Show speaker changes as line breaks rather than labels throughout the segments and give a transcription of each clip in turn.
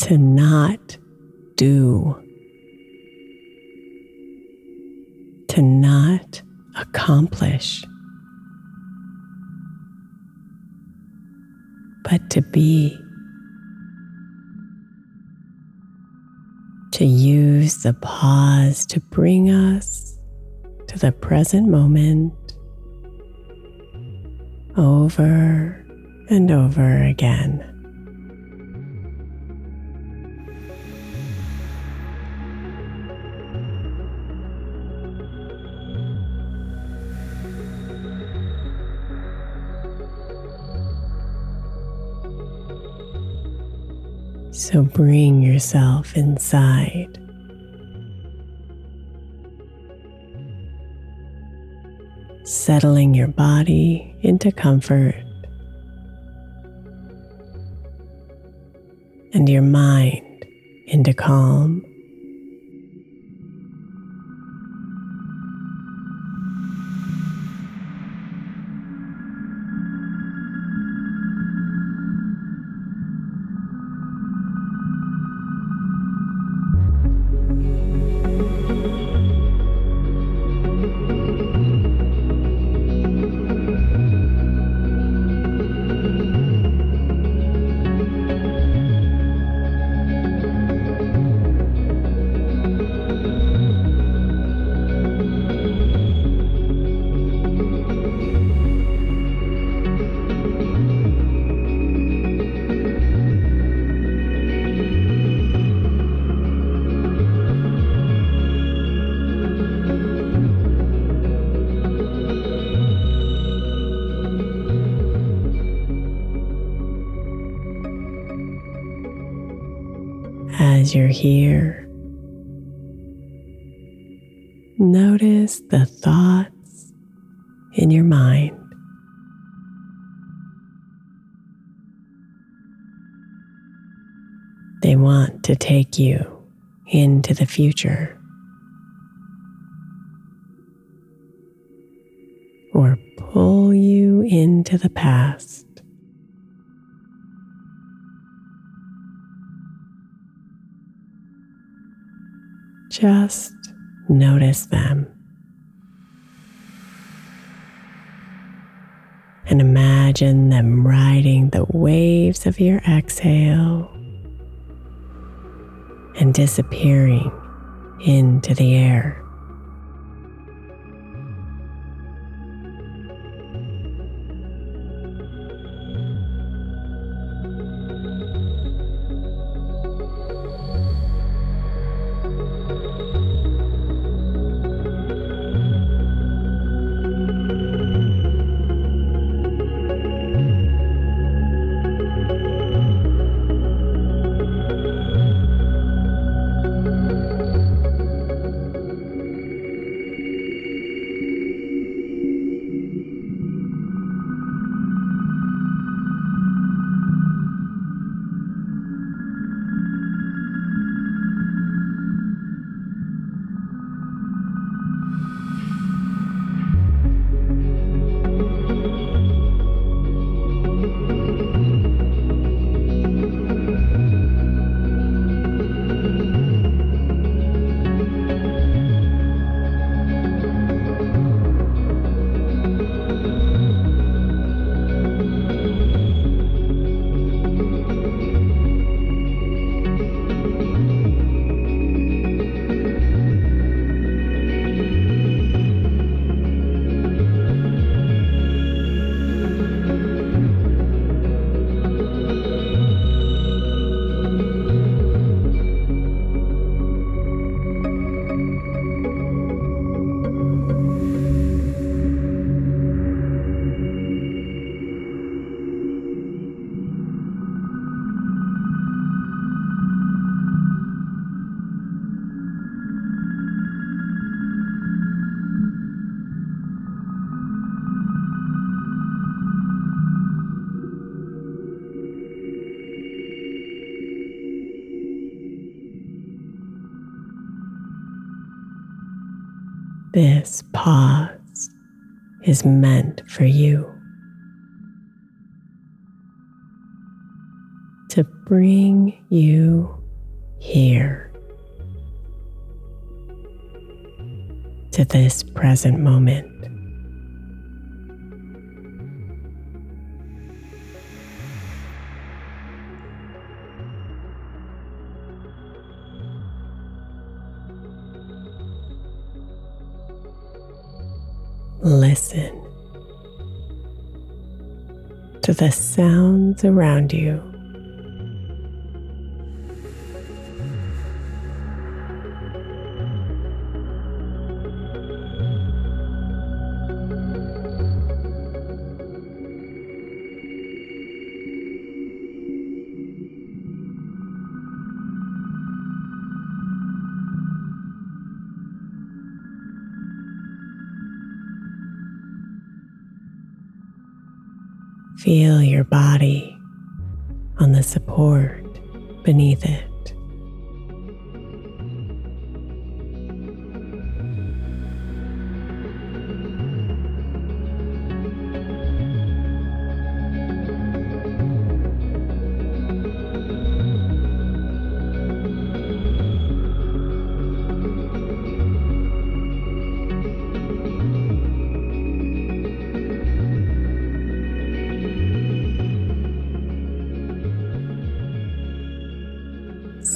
to not do, to not accomplish, but to be. To use the pause to bring us to the present moment over and over again. So bring yourself inside. Settling your body into comfort and your mind into calm. As you're here, notice the thoughts in your mind. They want to take you into the future or pull you into the past. Just notice them. And imagine them riding the waves of your exhale and disappearing into the air. This pause is meant for you to bring you here to this present moment. The sounds around you. Feel your body on the support beneath it.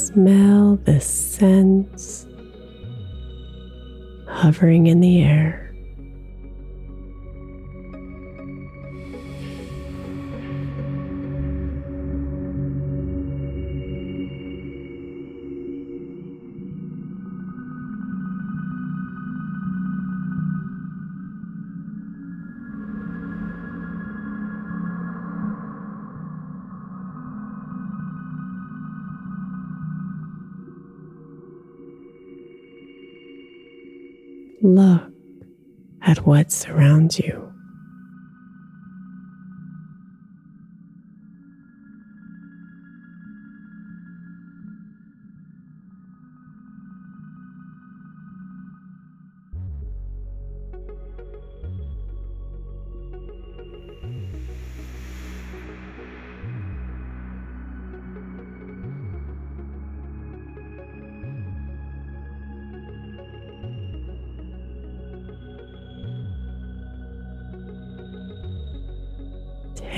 Smell the scents hovering in the air. Look at what surrounds you.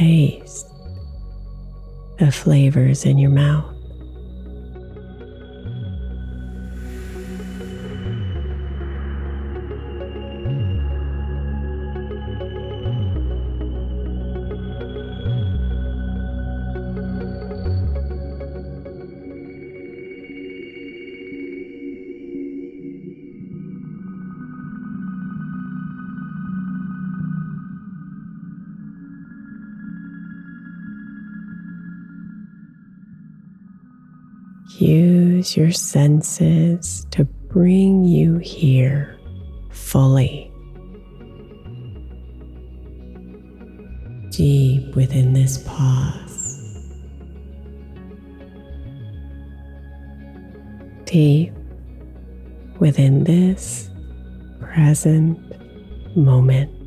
Taste the flavors in your mouth. Use your senses to bring you here fully. Deep within this pause. Deep within this present moment.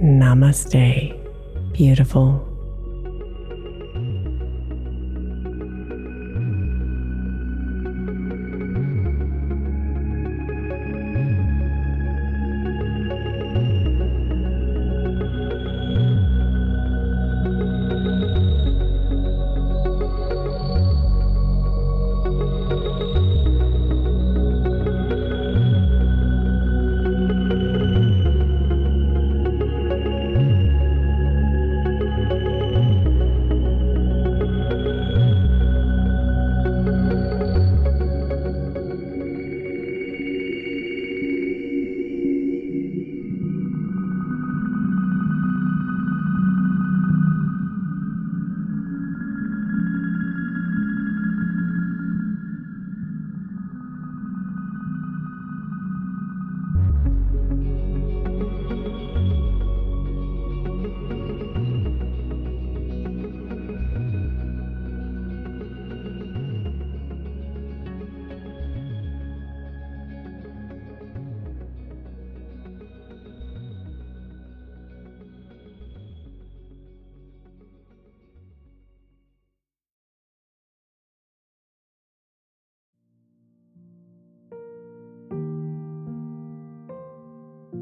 Namaste, beautiful.